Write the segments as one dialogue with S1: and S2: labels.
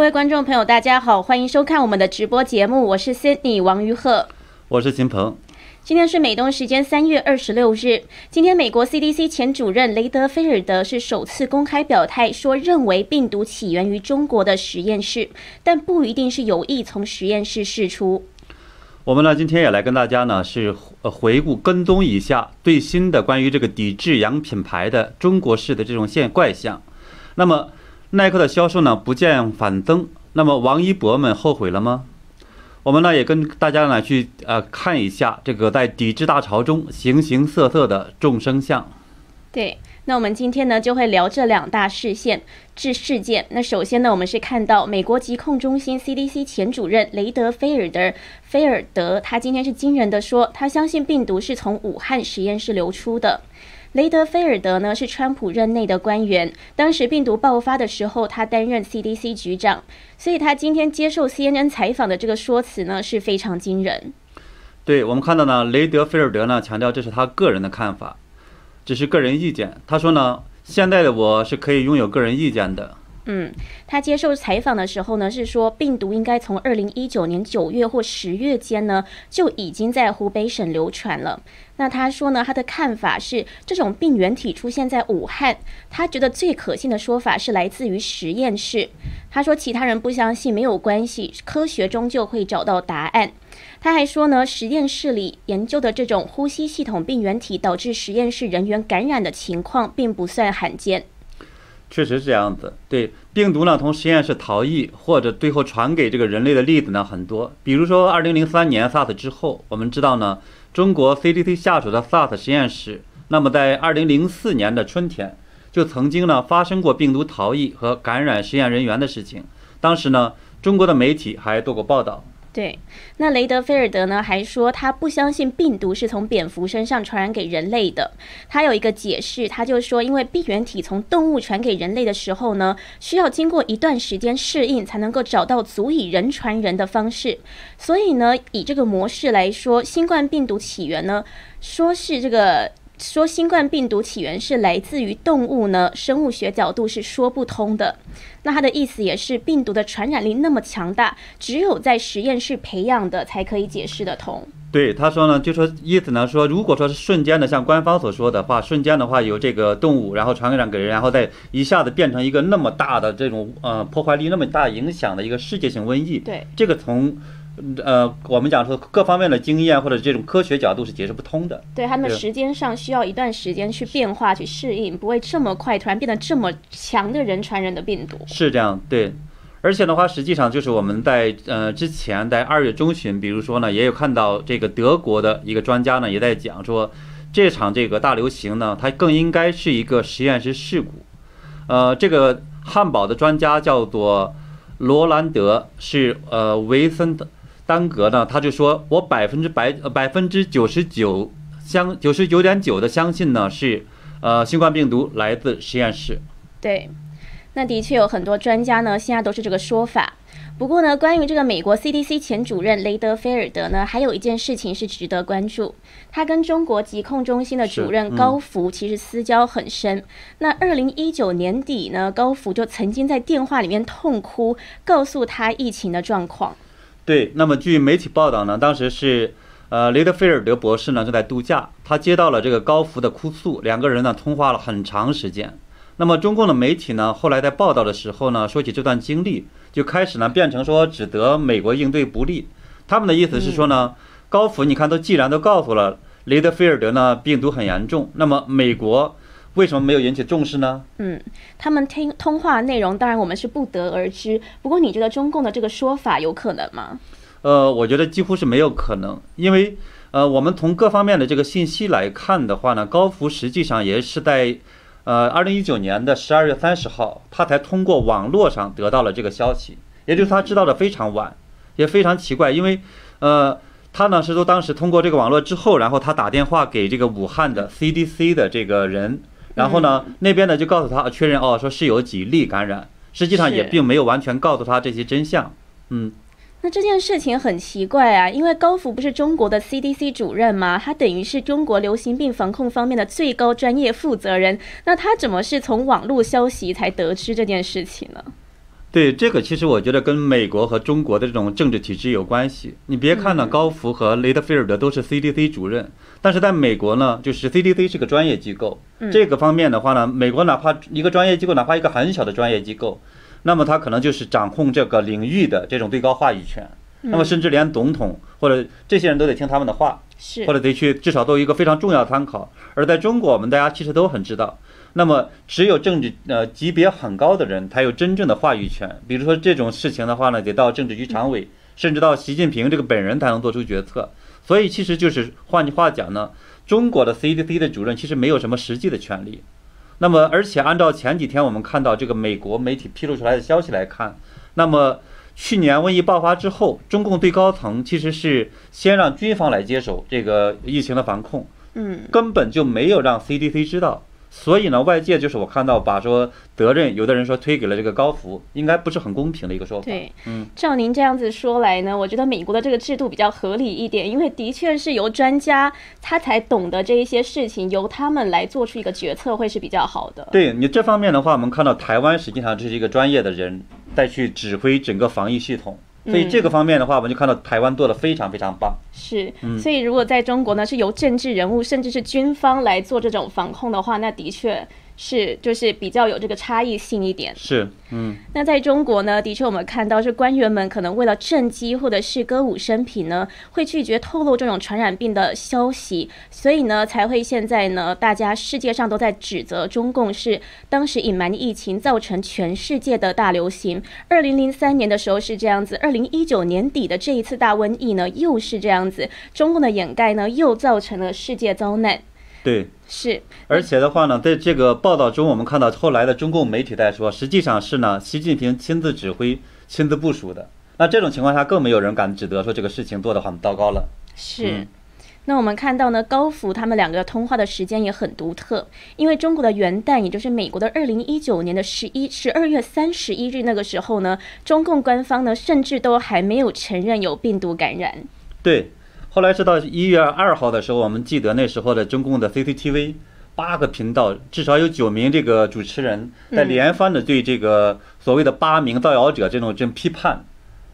S1: 各位观众朋友，大家好，欢迎收看我们的直播节目，我是 Sydney 王于鹤，
S2: 我是秦鹏。
S1: 今天是美东时间三月二十六日，今天美国 CDC 前主任雷德菲尔德是首次公开表态，说认为病毒起源于中国的实验室，但不一定是有意从实验室释出。
S2: 我们呢，今天也来跟大家呢是呃回顾跟踪一下最新的关于这个抵制洋品牌的中国式的这种现怪象。那么。耐克的销售呢不见反增，那么王一博们后悔了吗？我们呢也跟大家呢去呃看一下这个在抵制大潮中形形色色的众生相。
S1: 对，那我们今天呢就会聊这两大事件制事件。那首先呢，我们是看到美国疾控中心 CDC 前主任雷德菲尔德菲尔德，他今天是惊人的说，他相信病毒是从武汉实验室流出的。雷德菲尔德呢是川普任内的官员，当时病毒爆发的时候，他担任 CDC 局长，所以他今天接受 CNN 采访的这个说辞呢是非常惊人。
S2: 对我们看到呢，雷德菲尔德呢强调这是他个人的看法，只是个人意见。他说呢，现在的我是可以拥有个人意见的。
S1: 嗯，他接受采访的时候呢，是说病毒应该从二零一九年九月或十月间呢就已经在湖北省流传了。那他说呢，他的看法是这种病原体出现在武汉，他觉得最可信的说法是来自于实验室。他说其他人不相信没有关系，科学终究会找到答案。他还说呢，实验室里研究的这种呼吸系统病原体导致实验室人员感染的情况并不算罕见。
S2: 确实是这样子，对病毒呢，从实验室逃逸或者最后传给这个人类的例子呢很多。比如说，二零零三年 SARS 之后，我们知道呢，中国 CDC 下属的 SARS 实验室，那么在二零零四年的春天，就曾经呢发生过病毒逃逸和感染实验人员的事情。当时呢，中国的媒体还做过报道。
S1: 对，那雷德菲尔德呢还说他不相信病毒是从蝙蝠身上传染给人类的。他有一个解释，他就说，因为病原体从动物传给人类的时候呢，需要经过一段时间适应，才能够找到足以人传人的方式。所以呢，以这个模式来说，新冠病毒起源呢，说是这个。说新冠病毒起源是来自于动物呢？生物学角度是说不通的。那他的意思也是，病毒的传染力那么强大，只有在实验室培养的才可以解释得通。
S2: 对，他说呢，就说意思呢，说如果说是瞬间的，像官方所说的话，瞬间的话由这个动物，然后传染给人，然后再一下子变成一个那么大的这种呃破坏力那么大影响的一个世界性瘟疫。
S1: 对，
S2: 这个从。呃，我们讲说各方面的经验或者这种科学角度是解释不通的。
S1: 对他们时间上需要一段时间去变化、去适应，不会这么快突然变得这么强的人传人的病毒。
S2: 是这样，对。而且的话，实际上就是我们在呃之前在二月中旬，比如说呢，也有看到这个德国的一个专家呢也在讲说，这场这个大流行呢，它更应该是一个实验室事故。呃，这个汉堡的专家叫做罗兰德，是呃维森的。丹格呢，他就说，我百分之百呃百分之九十九相九十九点九的相信呢是，呃新冠病毒来自实验室。
S1: 对，那的确有很多专家呢现在都是这个说法。不过呢，关于这个美国 CDC 前主任雷德菲尔德呢，还有一件事情是值得关注，他跟中国疾控中心的主任高福其实私交很深。那二零一九年底呢，高福就曾经在电话里面痛哭，告诉他疫情的状况。
S2: 对，那么据媒体报道呢，当时是，呃，雷德菲尔德博士呢正在度假，他接到了这个高福的哭诉，两个人呢通话了很长时间。那么中共的媒体呢后来在报道的时候呢，说起这段经历，就开始呢变成说指责美国应对不利。他们的意思是说呢，高福你看都既然都告诉了雷德菲尔德呢病毒很严重，那么美国。为什么没有引起重视呢？
S1: 嗯，他们听通话内容，当然我们是不得而知。不过，你觉得中共的这个说法有可能吗？
S2: 呃，我觉得几乎是没有可能，因为呃，我们从各方面的这个信息来看的话呢，高福实际上也是在呃二零一九年的十二月三十号，他才通过网络上得到了这个消息，也就是他知道的非常晚，也非常奇怪，因为呃，他呢是说当时通过这个网络之后，然后他打电话给这个武汉的 CDC 的这个人。然后呢，那边呢就告诉他确认哦，说是有几例感染，实际上也并没有完全告诉他这些真相。嗯，
S1: 那这件事情很奇怪啊，因为高福不是中国的 CDC 主任吗？他等于是中国流行病防控方面的最高专业负责人，那他怎么是从网络消息才得知这件事情呢？
S2: 对这个，其实我觉得跟美国和中国的这种政治体制有关系。你别看呢，高福和雷德菲尔德都是 CDC 主任，但是在美国呢，就是 CDC 是个专业机构。这个方面的话呢，美国哪怕一个专业机构，哪怕一个很小的专业机构，那么它可能就是掌控这个领域的这种最高话语权。那么甚至连总统或者这些人都得听他们的话，
S1: 是
S2: 或者得去至少都有一个非常重要的参考。而在中国，我们大家其实都很知道。那么，只有政治呃级别很高的人才有真正的话语权。比如说这种事情的话呢，得到政治局常委，甚至到习近平这个本人才能做出决策。所以，其实就是换句话讲呢，中国的 CDC 的主任其实没有什么实际的权利。那么，而且按照前几天我们看到这个美国媒体披露出来的消息来看，那么去年瘟疫爆发之后，中共最高层其实是先让军方来接手这个疫情的防控，
S1: 嗯，
S2: 根本就没有让 CDC 知道。所以呢，外界就是我看到把说责任，有的人说推给了这个高福，应该不是很公平的一个说法。
S1: 对，
S2: 嗯，
S1: 照您这样子说来呢，我觉得美国的这个制度比较合理一点，因为的确是由专家他才懂得这一些事情，由他们来做出一个决策会是比较好的。
S2: 对你这方面的话，我们看到台湾实际上这是一个专业的人在去指挥整个防疫系统。所以这个方面的话，我们就看到台湾做的非常非常棒。
S1: 是，所以如果在中国呢，是由政治人物甚至是军方来做这种防控的话，那的确。是，就是比较有这个差异性一点。
S2: 是，嗯。
S1: 那在中国呢，的确我们看到是官员们可能为了政绩或者是歌舞升平呢，会拒绝透露这种传染病的消息，所以呢，才会现在呢，大家世界上都在指责中共是当时隐瞒疫情，造成全世界的大流行。二零零三年的时候是这样子，二零一九年底的这一次大瘟疫呢，又是这样子，中共的掩盖呢，又造成了世界遭难。
S2: 对，
S1: 是，
S2: 而且的话呢，在这个报道中，我们看到后来的中共媒体在说，实际上是呢，习近平亲自指挥、亲自部署的。那这种情况下，更没有人敢指责说这个事情做得很糟糕了。
S1: 是，那我们看到呢，高福他们两个通话的时间也很独特，因为中国的元旦，也就是美国的二零一九年的十一十二月三十一日那个时候呢，中共官方呢，甚至都还没有承认有病毒感染。
S2: 对。后来是到一月二号的时候，我们记得那时候的中共的 CCTV 八个频道，至少有九名这个主持人在连番的对这个所谓的八名造谣者这种这种批判。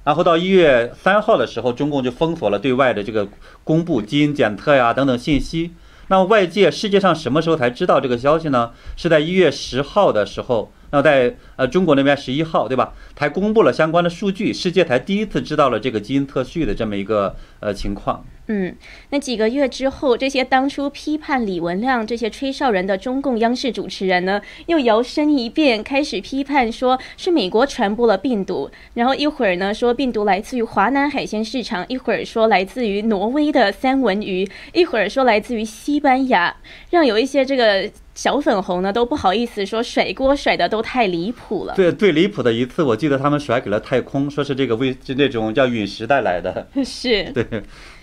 S2: 然后到一月三号的时候，中共就封锁了对外的这个公布基因检测呀等等信息。那外界世界上什么时候才知道这个消息呢？是在一月十号的时候。那在呃中国那边十一号对吧，才公布了相关的数据，世界才第一次知道了这个基因测序的这么一个呃情况。
S1: 嗯，那几个月之后，这些当初批判李文亮这些吹哨人的中共央视主持人呢，又摇身一变，开始批判说是美国传播了病毒，然后一会儿呢说病毒来自于华南海鲜市场，一会儿说来自于挪威的三文鱼，一会儿说来自于西班牙，让有一些这个。小粉红呢都不好意思说甩锅甩的都太离谱了。
S2: 对，最离谱的一次，我记得他们甩给了太空，说是这个为就那种叫陨石带来的。
S1: 是，
S2: 对，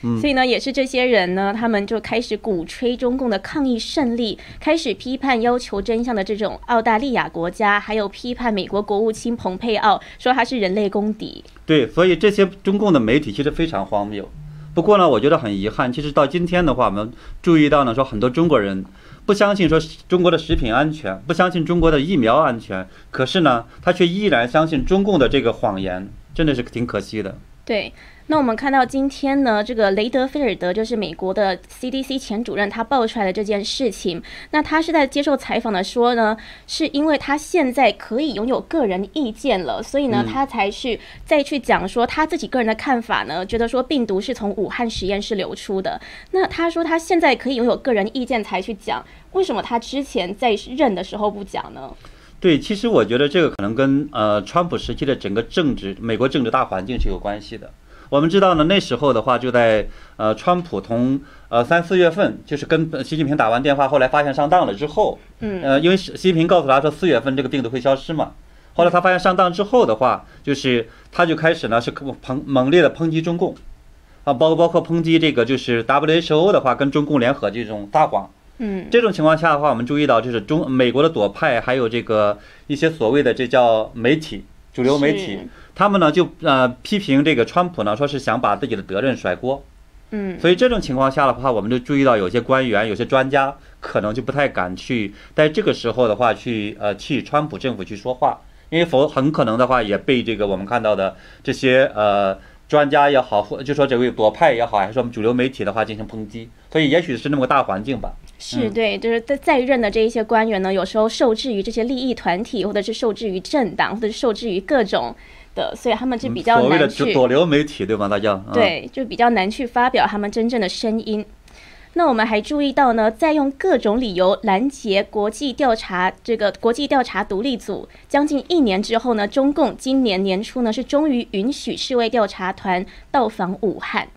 S2: 嗯。
S1: 所以呢，也是这些人呢，他们就开始鼓吹中共的抗议胜利，开始批判要求真相的这种澳大利亚国家，还有批判美国国务卿蓬佩奥，说他是人类公敌。
S2: 对，所以这些中共的媒体其实非常荒谬。不过呢，我觉得很遗憾，其实到今天的话，我们注意到呢，说很多中国人。不相信说中国的食品安全，不相信中国的疫苗安全，可是呢，他却依然相信中共的这个谎言，真的是挺可惜的。
S1: 对。那我们看到今天呢，这个雷德菲尔德就是美国的 CDC 前主任，他爆出来的这件事情。那他是在接受采访的说呢，是因为他现在可以拥有个人意见了，所以呢，他才去再去讲说他自己个人的看法呢，觉得说病毒是从武汉实验室流出的。那他说他现在可以拥有个人意见才去讲，为什么他之前在任的时候不讲呢？
S2: 对，其实我觉得这个可能跟呃川普时期的整个政治美国政治大环境是有关系的。我们知道呢，那时候的话，就在呃，川普从呃三四月份，就是跟习近平打完电话，后来发现上当了之后，
S1: 嗯，
S2: 呃，因为习近平告诉他说四月份这个病毒会消失嘛，后来他发现上当之后的话，就是他就开始呢是抨猛烈的抨击中共，啊，包包括抨击这个就是 WHO 的话跟中共联合这种撒谎，
S1: 嗯，
S2: 这种情况下的话，我们注意到就是中美国的左派还有这个一些所谓的这叫媒体主流媒体。他们呢就呃批评这个川普呢，说是想把自己的责任甩锅，
S1: 嗯，
S2: 所以这种情况下的话，我们就注意到有些官员、有些专家可能就不太敢去在这个时候的话去呃替川普政府去说话，因为否很可能的话也被这个我们看到的这些呃专家也好，或就说这位左派也好，还是我们主流媒体的话进行抨击，所以也许是那么个大环境吧。
S1: 是对，就是在在任的这一些官员呢，有时候受制于这些利益团体，或者是受制于政党，或者是受制于各种的，所以他们就比较
S2: 所谓的
S1: 难去
S2: 左流媒体对吧？大家嗯
S1: 对，就比较难去发表他们真正的声音。那我们还注意到呢，在用各种理由拦截国际调查这个国际调查独立组将近一年之后呢，中共今年年初呢是终于允许世卫调查团到访武汉。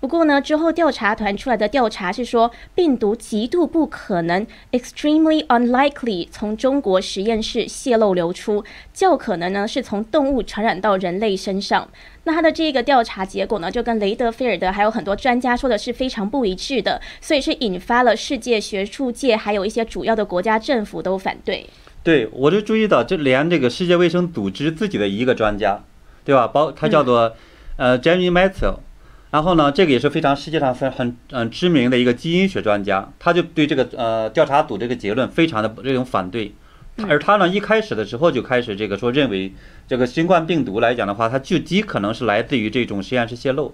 S1: 不过呢，之后调查团出来的调查是说，病毒极度不可能 （extremely unlikely） 从中国实验室泄露流出，较可能呢是从动物传染到人类身上。那他的这个调查结果呢，就跟雷德菲尔德还有很多专家说的是非常不一致的，所以是引发了世界学术界还有一些主要的国家政府都反对。
S2: 对，我就注意到，这连这个世界卫生组织自己的一个专家，对吧？包他叫做、呃 Jamie Matthew，然后呢，这个也是非常世界上很很嗯知名的一个基因学专家，他就对这个呃调查组这个结论非常的这种反对。而他呢，一开始的时候就开始这个说认为这个新冠病毒来讲的话，它就极可能是来自于这种实验室泄露，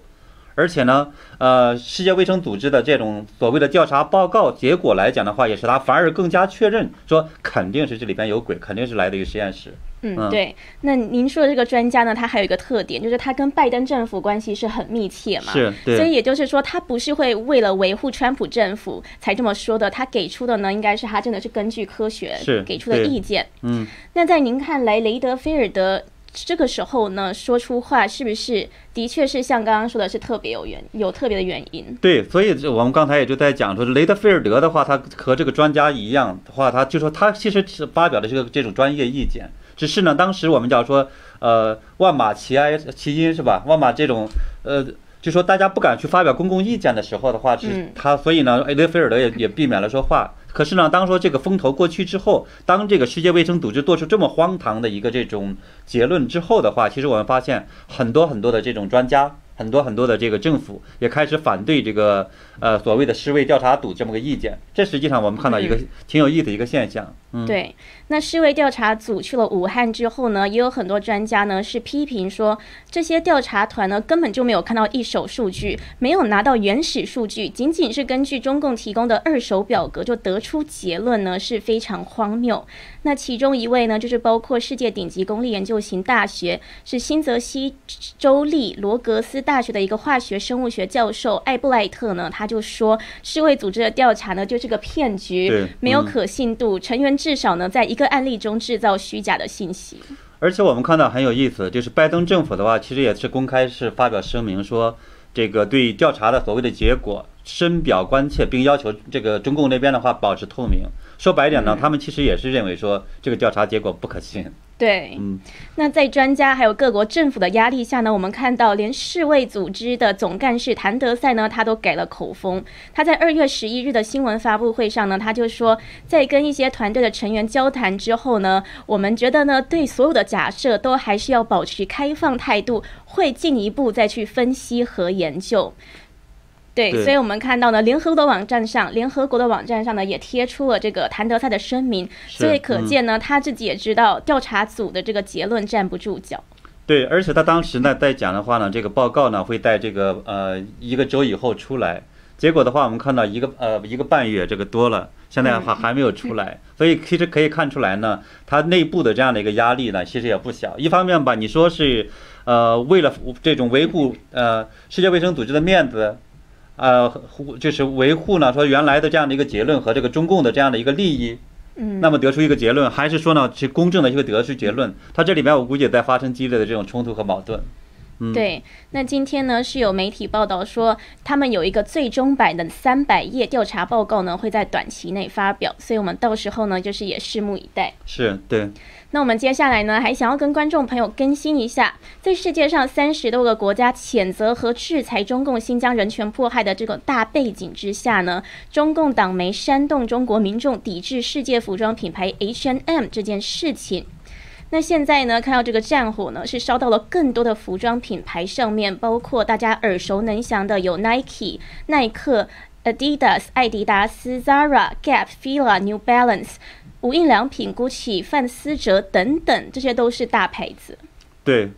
S2: 而且呢，呃，世界卫生组织的这种所谓的调查报告结果来讲的话，也是他反而更加确认说肯定是这里边有鬼，肯定是来自于实验室。
S1: 嗯，
S2: 嗯
S1: 对。那您说的这个专家呢，他还有一个特点，就是他跟拜登政府关系是很密切嘛。
S2: 是对
S1: 所以也就是说，他不是会为了维护川普政府才这么说的，他给出的呢，应该是他真的是根据科学
S2: 是
S1: 给出的意见。
S2: 嗯，
S1: 那在您看来，雷德菲尔德这个时候呢说出话，是不是的确是像刚刚说的是特别有原有特别的原因？
S2: 对，所以这我们刚才也就在讲说，雷德菲尔德的话，他和这个专家一样的话，他就说他其实是发表的这个这种专业意见，只是呢，当时我们讲说，呃，万马齐哀其因是吧？万马这种，呃。就说大家不敢去发表公共意见的时候的话，是
S1: 嗯
S2: 他，所以呢，雷德菲尔德也也避免了说话。可是呢，当说这个风头过去之后，当这个世界卫生组织做出这么荒唐的一个这种结论之后的话，其实我们发现很多很多的这种专家，很多很多的这个政府也开始反对这个呃所谓的世卫调查组这么个意见。这实际上我们看到一个挺有意思的一个现象。嗯，
S1: 对，那世卫调查组去了武汉之后呢，也有很多专家呢是批评说，这些调查团呢根本就没有看到一手数据，没有拿到原始数据，仅仅是根据中共提供的二手表格就得出结论呢，是非常荒谬。那其中一位呢，就是包括世界顶级公立研究型大学是新泽西州立罗格斯大学的一个化学生物学教授艾布莱特呢，他就说，世卫组织的调查呢就是个骗局，没有
S2: 嗯
S1: 可信度，成员至少呢在一个案例中制造虚假的信息。
S2: 而且我们看到很有意思，就是拜登政府的话，其实也是公开是发表声明说，这个对调查的所谓的结果深表关切，并要求这个中共那边的话保持透明。说白一点呢，他们其实也是认为说这个调查结果不可信。
S1: 对，
S2: 嗯，
S1: 那在专家还有各国政府的压力下呢，我们看到连世卫组织的总干事谭德赛呢，他都改了口风。他在二月十一日的新闻发布会上呢，他就说，在跟一些团队的成员交谈之后呢，我们觉得呢，对所有的假设都还是要保持开放态度，会进一步再去分析和研究。对，所以我们看到呢，联合国的网站上，联合国的网站上呢也贴出了这个谭德赛的声明，所以可
S2: 嗯
S1: 见呢，他自己也知道调查组的这个结论站不住脚。
S2: 对，而且他当时呢在讲的话呢，这个报告呢会在这个呃一个周以后出来。结果的话，我们看到一个呃一个半月这个多了，现在的话 还没有出来，所以其实可以看出来呢，它内部的这样的一个压力呢，其实也不小。一方面吧，你说是呃为了这种维护呃世界卫生组织的面子，呃护就是维护呢说原来的这样的一个结论和这个中共的这样的一个利益，
S1: 嗯，
S2: 那么得出一个结论，还是说呢是公正的一个得出结论？它这里面我估计也在发生激烈的这种冲突和矛盾。嗯，
S1: 对，那今天呢是有媒体报道说，他们有一个最终版的三百页调查报告呢，会在短期内发表，所以我们到时候呢就是也拭目以待。
S2: 是对。
S1: 那我们接下来呢，还想要跟观众朋友更新一下，在世界上三十多个国家谴责和制裁中共新疆人权迫害的这个大背景之下呢，中共党媒煽动中国民众抵制世界服装品牌 H&M 这件事情。那现在呢，看到这个战火呢，是烧到了更多的服装品牌上面，包括大家耳熟能详的有 Nike、耐克、Adidas、艾迪达斯、Zara、Gap、Fila、New Balance。无印良品、GUCCI、范思哲等等，这些都是大牌子。
S2: 对。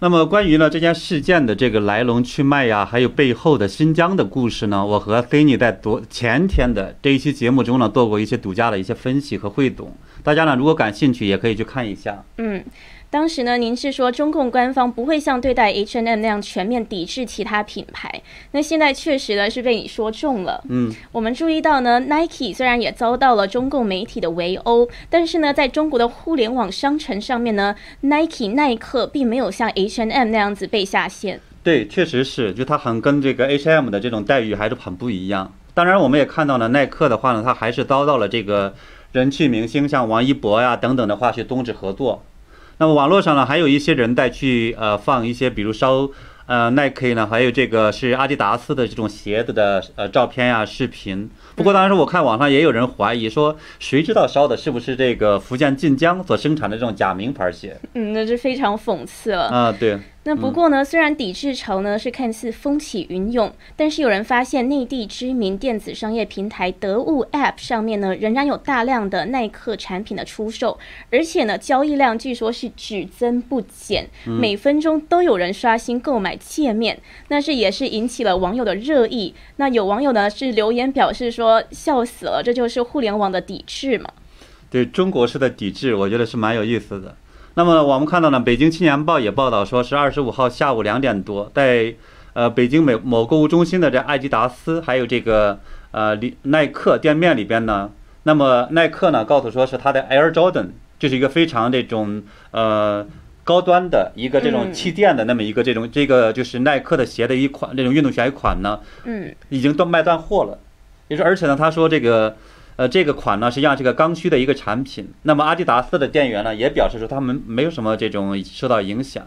S2: 那么关于呢这件事件的这个来龙去脉呀，还有背后的新疆的故事呢，我和 Cindy 在昨前天的这一期节目中呢做过一些独家的一些分析和汇总，大家呢如果感兴趣也可以去看一下。
S1: 嗯。当时呢，您是说中共官方不会像对待 H&M 那样全面抵制其他品牌。那现在确实呢是被你说中了。
S2: 嗯，
S1: 我们注意到呢，Nike 虽然也遭到了中共媒体的围殴，但是呢，在中国的互联网商城上面呢，Nike 耐克并没有像 H&M 那样子被下线。
S2: 对，确实是，就它很跟这个 H&M 的这种待遇还是很不一样。当然，我们也看到了，耐克的话呢，它还是遭到了这个人气明星像王一博呀等等的话去终止合作。那么网络上呢，还有一些人在去呃放一些，比如烧呃 Nike 呢，还有这个是阿迪达斯的这种鞋子的呃照片呀、视频。不过当时我看网上也有人怀疑说，谁知道烧的是不是这个福建晋江所生产的这种假名牌鞋？
S1: 嗯，那是非常讽刺了
S2: 啊，对。
S1: 那不过呢，虽然抵制潮呢是看似风起云涌，但是有人发现内地知名电子商业平台得物 App 上面呢，仍然有大量的耐克产品的出售，而且呢，交易量据说是只增不减，每分钟都有人刷新购买界面，那是也是引起了网友的热议。那有网友呢是留言表示说，笑死了，这就是互联网的抵制嘛？
S2: 对中国式的抵制，我觉得是蛮有意思的。那么我们看到呢，《北京青年报》也报道说，是二十五号下午两点多，在呃北京某某购物中心的这艾迪达斯还有这个呃耐克店面里边呢，那么耐克呢告诉说是它的 Air Jordan，就是一个非常这种呃高端的一个这种气垫的那么一个这种这个就是耐克的鞋的一款这种运动鞋款呢，
S1: 嗯，
S2: 已经断卖断货了，也是而且呢，他说这个。呃，这个款呢实际上是个刚需的一个产品。那么阿迪达斯的店员呢也表示说他们没有什么这种受到影响，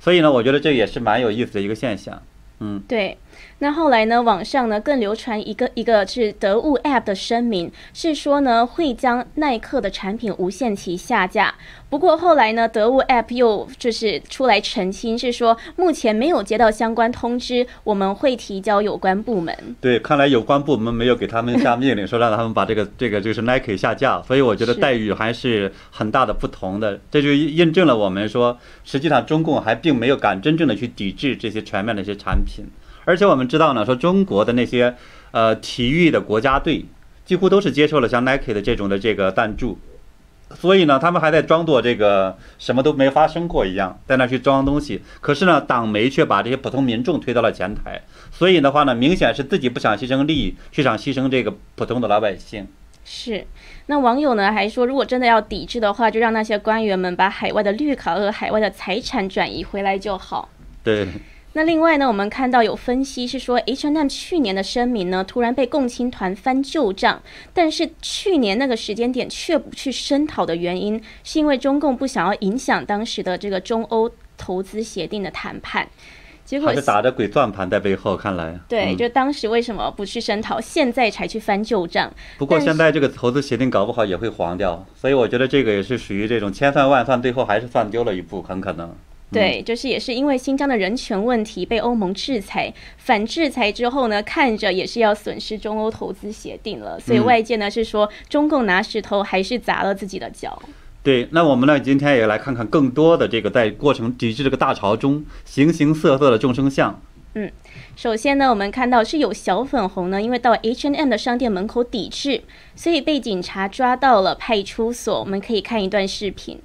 S2: 所以呢，我觉得这也是蛮有意思的一个现象。嗯，
S1: 对。那后来呢？网上呢更流传一个一个是得物 App 的声明，是说呢会将耐克的产品无限期下架。不过后来呢，得物 App 又就是出来澄清，是说目前没有接到相关通知，我们会提交有关部门。
S2: 对，看来有关部门没有给他们下命令，说让他们把这个这个就是 Nike 下架。所以我觉得待遇还是很大的不同的，这就印证了我们说，实际上中共还并没有敢真正的去抵制这些全面的一些产品。而且我们知道呢，说中国的那些呃体育的国家队几乎都是接受了像 Nike 的这种的这个赞助，所以呢，他们还在装作这个什么都没发生过一样，在那去装东西。可是呢，党媒却把这些普通民众推到了前台，所以的话呢，明显是自己不想牺牲利益，却想牺牲这个普通的老百姓。
S1: 是，那网友呢还说，如果真的要抵制的话，就让那些官员们把海外的绿卡和海外的财产转移回来就好。
S2: 对。
S1: 那另外呢，我们看到有分析是说，H&M 去年的声明呢，突然被共青团翻旧账，但是去年那个时间点却不去声讨的原因，是因为中共不想要影响当时的这个中欧投资协定的谈判，结果
S2: 是打着鬼算盘在背后，看来
S1: 对，就当时为什么不去声讨，现在才去翻旧账？
S2: 不过现在这个投资协定搞不好也会黄掉，所以我觉得这个也是属于这种千算万算，最后还是算丢了一步，很可能。
S1: 对，就是也是因为新疆的人权问题被欧盟制裁，反制裁之后呢，看着也是要损失中欧投资协定了，所以外界呢是说中共拿石头还是砸了自己的脚。
S2: 对，那我们呢今天也来看看更多的这个在过程抵制这个大潮中形形色色的众生相。
S1: 嗯，首先呢，我们看到是有小粉红呢，因为到 H&M 的商店门口抵制，所以被警察抓到了派出所。我们可以看一段视频。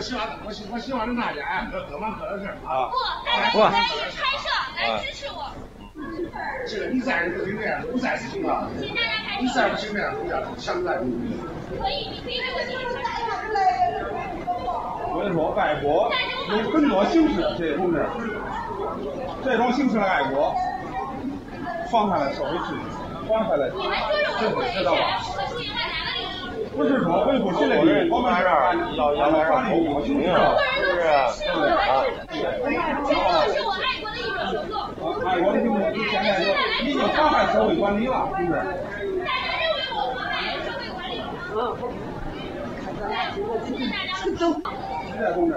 S1: 我希望，我希我希望能大家各忙各的事啊。不，大家来拍摄，来支持我。这个你在不行的，不在是行啊。你在不行的，不要想来。可以，你可以为我庆祝。我跟你说，爱国有很多形式，这些同志。这种形式的爱国，放下来社会秩序，还回来社会知道吧？不是说维护谁的利益，我们这儿要要法律要求的，是不是？啊，这是我爱国的一种行动。爱国的行动，你现在就已经妨害社会管理了，是不是？大家认为我妨害社会管理了吗？谢谢大家，谢谢。同志，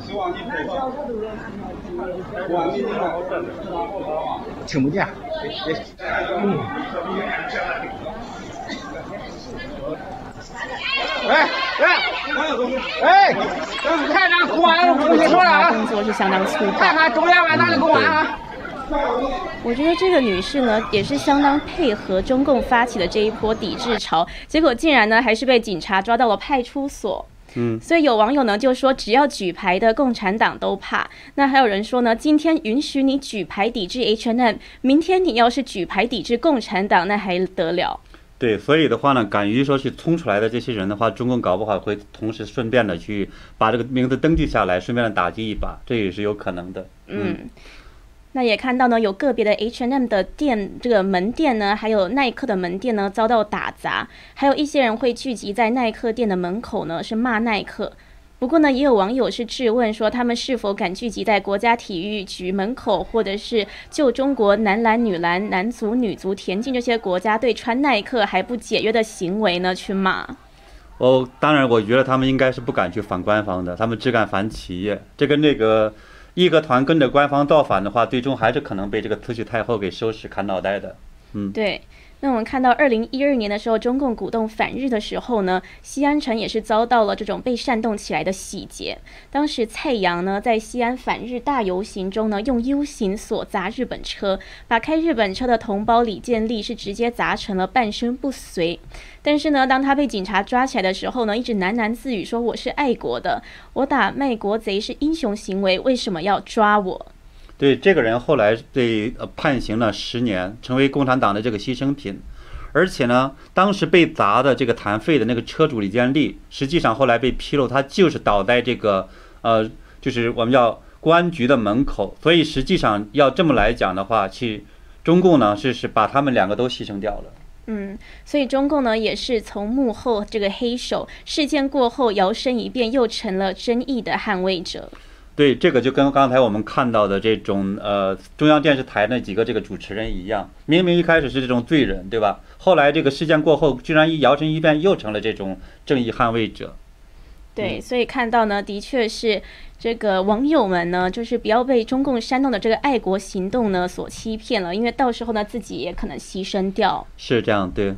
S1: 希望你配合。
S3: 听不见。嗯。哎哎哎！看看公安，我跟你说了啊，
S1: 动作是相当粗暴。
S3: 看看中央万达的公安啊！
S1: 我觉得这个女士呢，也是相当配合中共发起的这一波抵制潮，结果竟然呢，还是被警察抓到了派出所。
S2: 嗯，
S1: 所以有网友呢就说，只要举牌的共产党都怕。那还有人说呢，今天允许你举牌抵制 hnm 明天你要是举牌抵制共产党，那还得了？
S2: 对，所以的话呢，敢于说去冲出来的这些人的话，中共搞不好会同时顺便的去把这个名字登记下来，顺便的打击一把，这也是有可能的。
S1: 嗯。那也看到呢，有个别的 H&M 的店，这个门店呢，还有耐克的门店呢，遭到打砸，还有一些人会聚集在耐克店的门口呢，是骂耐克。不过呢，也有网友是质问说，他们是否敢聚集在国家体育局门口，或者是就中国男篮、女篮、男足、女足、田径这些国家队穿耐克还不解约的行为呢去骂？
S2: 哦，当然，我觉得他们应该是不敢去反官方的，他们只敢反企业。这跟那个。义和团跟着官方造反的话，最终还是可能被这个慈禧太后给收拾砍脑袋的。嗯，
S1: 对。那我们看到，二零一二年的时候，中共鼓动反日的时候呢，西安城也是遭到了这种被煽动起来的洗劫。当时蔡阳呢，在西安反日大游行中呢，用 U 型锁砸日本车，把开日本车的同胞李建立是直接砸成了半身不遂。但是呢，当他被警察抓起来的时候呢，一直喃喃自语说：“我是爱国的，我打卖国贼是英雄行为，为什么要抓我？”
S2: 对这个人后来被判刑了十年，成为共产党的这个牺牲品，而且呢，当时被砸的这个残废的那个车主李建立，实际上后来被披露，他就是倒在这个呃，就是我们叫公安局的门口，所以实际上要这么来讲的话，去中共呢是是把他们两个都牺牲掉了。
S1: 嗯，所以中共呢也是从幕后这个黑手，事件过后摇身一变，又成了争议的捍卫者。
S2: 对，这个就跟刚才我们看到的这种呃中央电视台那几个这个主持人一样，明明一开始是这种罪人，对吧？后来这个事件过后，居然一摇身一变，又成了这种正义捍卫者。
S1: 对，所以看到呢，的确是这个网友们呢，就是不要被中共煽动的这个爱国行动呢所欺骗了，因为到时候呢自己也可能牺牲掉。
S2: 是这样，对。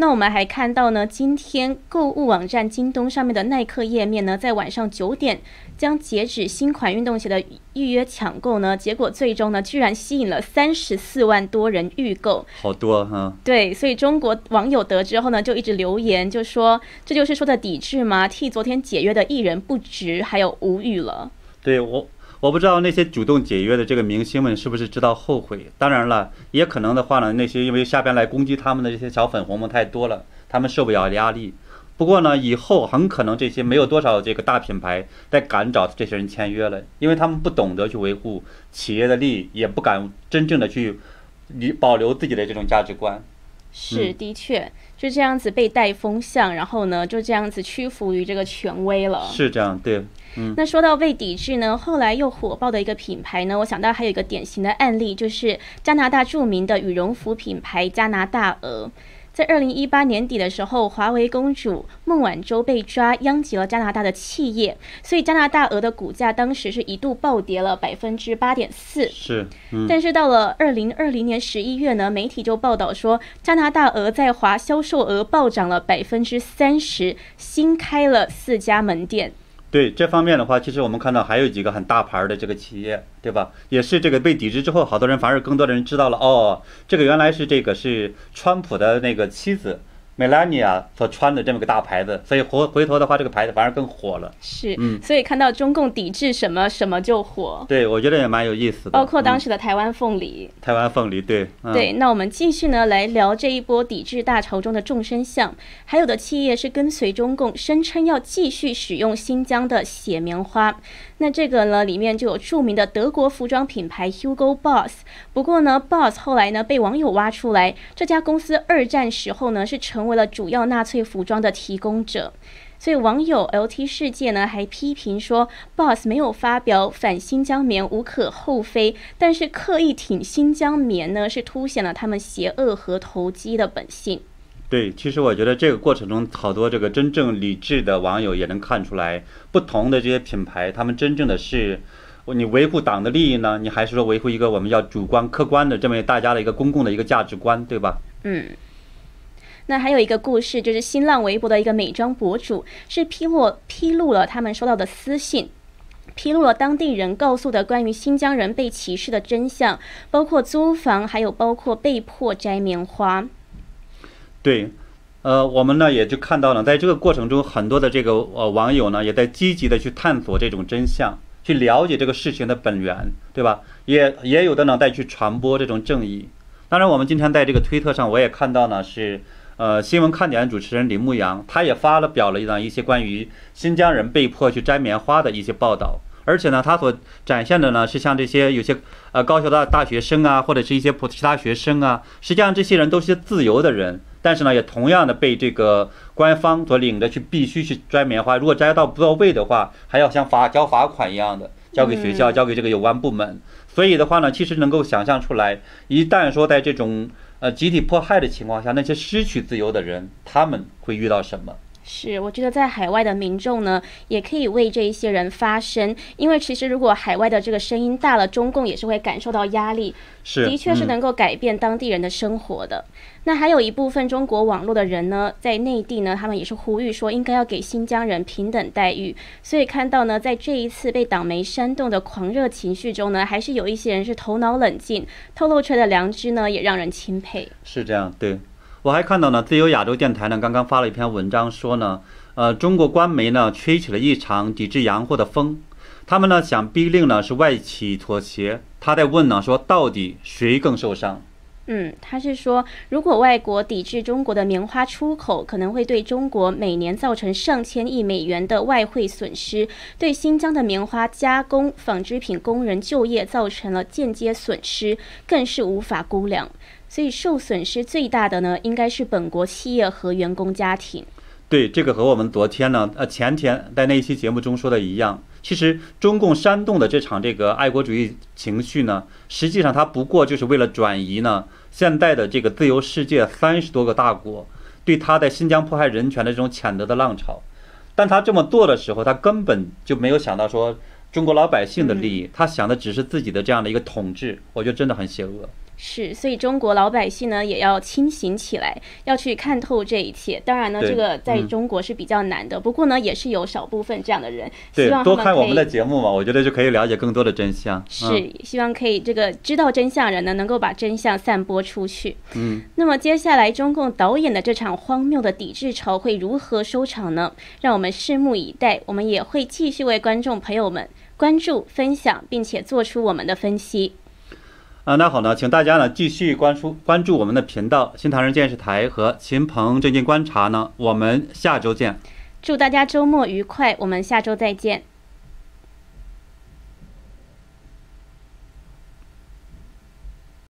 S1: 那我们还看到呢，今天购物网站京东上面的耐克页面呢，在晚上九点将截止新款运动鞋的预约抢购呢，结果最终呢，居然吸引了三十四万多人预购，
S2: 好多哈。
S1: 对，所以中国网友得知后呢，就一直留言，就说这就是说的抵制吗？替昨天解约的艺人不值，还有无语了。
S2: 对我。我不知道那些主动解约的这个明星们是不是知道后悔？当然了，也可能的话呢，那些因为下边来攻击他们的这些小粉红们太多了，他们受不了压力。不过呢，以后很可能这些没有多少这个大品牌再敢找这些人签约了，因为他们不懂得去维护企业的利益，也不敢真正的去你保留自己的这种价值观。
S1: 是，的确就这样子被带风向，然后呢，就这样子屈服于这个权威了。
S2: 是这样，对。嗯，
S1: 那说到被抵制呢，后来又火爆的一个品牌呢，我想到还有一个典型的案例，就是加拿大著名的羽绒服品牌加拿大鹅。在二零一八年底的时候，华为公主孟晚舟被抓，殃及了加拿大的企业，所以加拿大鹅的股价当时是一度暴跌了百分之八点四。
S2: 是，
S1: 但是到了二零二零年十一月呢，媒体就报道说，加拿大鹅在华销售额暴涨了百分之三十，新开了四家门店。
S2: 对这方面的话，其实我们看到还有几个很大牌的这个企业，对吧？也是这个被抵制之后，好多人反而更多的人知道了，哦，这个原来是这个是川普的那个妻子。梅拉尼亚所穿的这么个大牌子，所以回回头的话，这个牌子反而更火了。
S1: 是，嗯，所以看到中共抵制什么什么就火。
S2: 对，我觉得也蛮有意思的。
S1: 包括当时的台湾凤梨。
S2: 台湾凤梨，对。
S1: 对，那我们继续呢来聊这一波抵制大潮中的众生相，还有的企业是跟随中共，声称要继续使用新疆的血棉花。那这个呢，里面就有著名的德国服装品牌 Hugo Boss。不过呢，Boss 后来呢被网友挖出来，这家公司二战时候呢是成为了主要纳粹服装的提供者。所以网友 LT 世界呢还批评说，Boss 没有发表反新疆棉无可厚非，但是刻意挺新疆棉呢是凸显了他们邪恶和投机的本性。
S2: 对，其实我觉得这个过程中，好多这个真正理智的网友也能看出来，不同的这些品牌，他们真正的是，你维护党的利益呢？你还是说维护一个我们要主观客观的这么大家的一个公共的一个价值观，对吧？
S1: 嗯。那还有一个故事，就是新浪微博的一个美妆博主是披露披露了他们收到的私信，披露了当地人告诉的关于新疆人被歧视的真相，包括租房，还有包括被迫摘棉花。
S2: 对，呃，我们呢也就看到了，在这个过程中，很多的这个呃网友呢也在积极的去探索这种真相，去了解这个事情的本源，对吧？也也有的呢在去传播这种正义。当然，我们今天在这个推特上，我也看到呢是。呃，新闻看点主持人李牧阳，他也发了表了一些关于新疆人被迫去摘棉花的一些报道，而且呢，他所展现的呢是像这些有些呃高校的大学生啊，或者是一些普其他学生啊，实际上这些人都是自由的人，但是呢，也同样的被这个官方所领着去必须去摘棉花，如果摘到不到位的话，还要像罚交罚款一样的交给学校，交给这个有关部门。所以的话呢，其实能够想象出来，一旦说在这种。呃，集体迫害的情况下，那些失去自由的人，他们会遇到什么？
S1: 是，我觉得在海外的民众呢，也可以为这一些人发声，因为其实如果海外的这个声音大了，中共也是会感受到压力。
S2: 是，
S1: 的确是能够改变当地人的生活的。那还有一部分中国网络的人呢，在内地呢，他们也是呼吁说，应该要给新疆人平等待遇。所以看到呢，在这一次被党媒煽动的狂热情绪中呢，还是有一些人是头脑冷静，透露出来的良知呢，也让人钦佩。
S2: 是这样，对我还看到呢，自由亚洲电台呢，刚刚发了一篇文章，说呢，呃，中国官媒呢，吹起了一场抵制洋货的风，他们呢，想逼令呢是外企妥协。他在问呢，说到底谁更受伤？
S1: 嗯，他是说，如果外国抵制中国的棉花出口，可能会对中国每年造成上千亿美元的外汇损失，对新疆的棉花加工纺织品工人就业造成了间接损失，更是无法估量。所以受损失最大的呢，应该是本国企业和员工家庭。
S2: 对，这个和我们昨天呢，呃，前天在那一期节目中说的一样。其实中共煽动的这场这个爱国主义情绪呢，实际上它不过就是为了转移呢现在的这个自由世界三十多个大国对他在新疆迫害人权的这种谴责的浪潮。但他这么做的时候，他根本就没有想到说中国老百姓的利益，他想的只是自己的这样的一个统治。我觉得真的很邪恶。
S1: 是，所以中国老百姓呢也要清醒起来，要去看透这一切。当然呢，这个在中国是比较难的，不过呢，也是有少部分这样的人。
S2: 对，多看我们的节目嘛，我觉得就可以了解更多的真相。
S1: 是，希望可以这个知道真相人呢，能够把真相散播出去。
S2: 嗯。
S1: 那么接下来中共导演的这场荒谬的抵制潮会如何收场呢？让我们拭目以待。我们也会继续为观众朋友们关注、分享，并且做出我们的分析。
S2: 啊，那好呢，请大家呢继续关注关注我们的频道新唐人电视台和秦鹏最近观察呢，我们下周见。
S1: 祝大家周末愉快，我们下周再见。